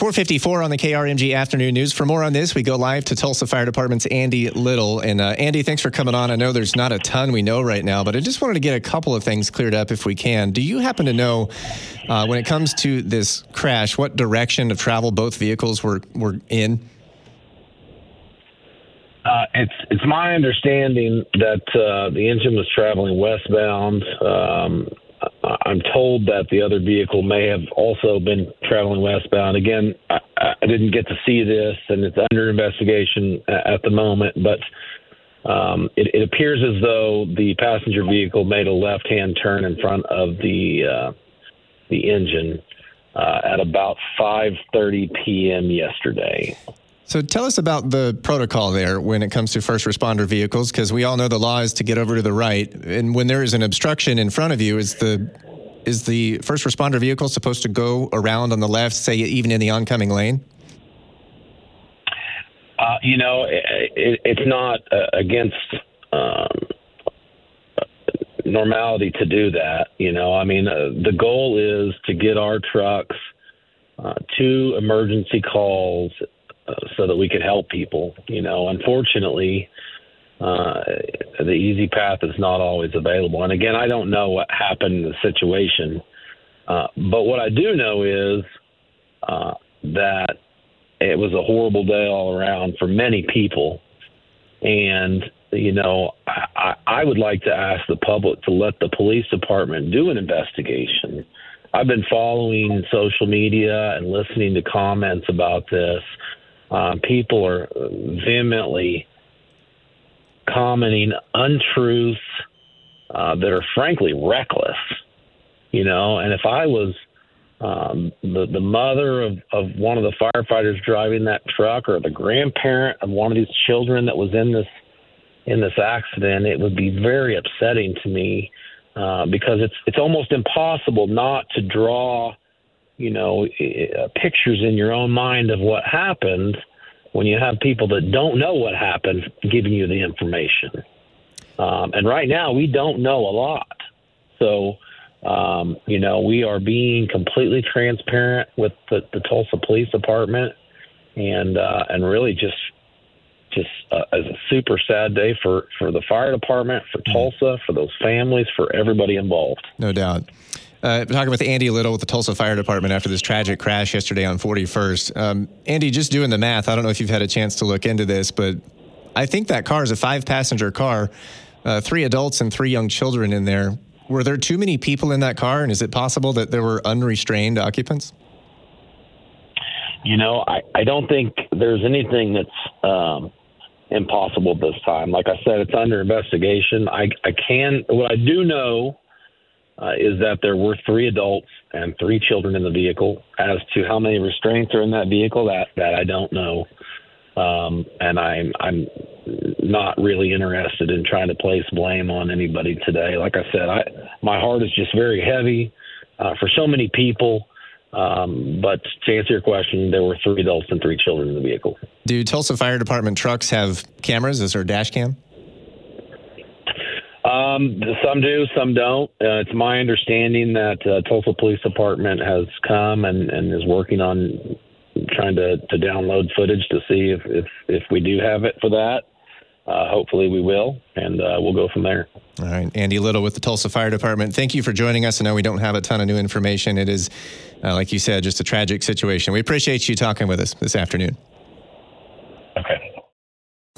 454 on the KRMG afternoon news. For more on this, we go live to Tulsa Fire Department's Andy Little. And uh, Andy, thanks for coming on. I know there's not a ton we know right now, but I just wanted to get a couple of things cleared up if we can. Do you happen to know, uh, when it comes to this crash, what direction of travel both vehicles were, were in? Uh, it's it's my understanding that uh, the engine was traveling westbound. Um, I'm told that the other vehicle may have also been traveling westbound. Again, I, I didn't get to see this, and it's under investigation at the moment. But um, it, it, appears as though the passenger vehicle made a left-hand turn in front of the uh, the engine uh, at about 5:30 p.m. yesterday. So tell us about the protocol there when it comes to first responder vehicles, because we all know the law is to get over to the right, and when there is an obstruction in front of you, is the is the first responder vehicle supposed to go around on the left, say even in the oncoming lane? Uh, you know, it, it, it's not uh, against um, normality to do that. You know, I mean, uh, the goal is to get our trucks uh, to emergency calls uh, so that we could help people. You know, unfortunately, uh, the easy path is not always available. And again, I don't know what happened in the situation, uh, but what I do know is uh, that it was a horrible day all around for many people. And you know, I, I would like to ask the public to let the police department do an investigation. I've been following social media and listening to comments about this um, people are vehemently commenting untruths uh, that are frankly reckless. You know, and if I was um, the the mother of, of one of the firefighters driving that truck or the grandparent of one of these children that was in this in this accident, it would be very upsetting to me uh, because it's it's almost impossible not to draw you know, uh, pictures in your own mind of what happened when you have people that don't know what happened giving you the information. Um, and right now, we don't know a lot. So, um, you know, we are being completely transparent with the, the Tulsa Police Department, and uh, and really just just uh, a super sad day for for the fire department, for mm-hmm. Tulsa, for those families, for everybody involved. No doubt. Uh, talking with Andy Little with the Tulsa Fire Department after this tragic crash yesterday on 41st. Um, Andy, just doing the math, I don't know if you've had a chance to look into this, but I think that car is a five passenger car, uh, three adults and three young children in there. Were there too many people in that car, and is it possible that there were unrestrained occupants? You know, I, I don't think there's anything that's um, impossible this time. Like I said, it's under investigation. I, I can, what I do know uh, is that there were three adults and three children in the vehicle. As to how many restraints are in that vehicle, that that I don't know, um, and I'm I'm not really interested in trying to place blame on anybody today. Like I said, I my heart is just very heavy uh, for so many people. Um, but to answer your question, there were three adults and three children in the vehicle. Do Tulsa Fire Department trucks have cameras? Is there a dash cam? Um, some do, some don't. Uh, it's my understanding that uh, Tulsa Police Department has come and, and is working on trying to, to download footage to see if, if, if we do have it for that. Uh, hopefully we will, and uh, we'll go from there. All right. Andy Little with the Tulsa Fire Department. Thank you for joining us. I know we don't have a ton of new information. It is, uh, like you said, just a tragic situation. We appreciate you talking with us this afternoon. Okay.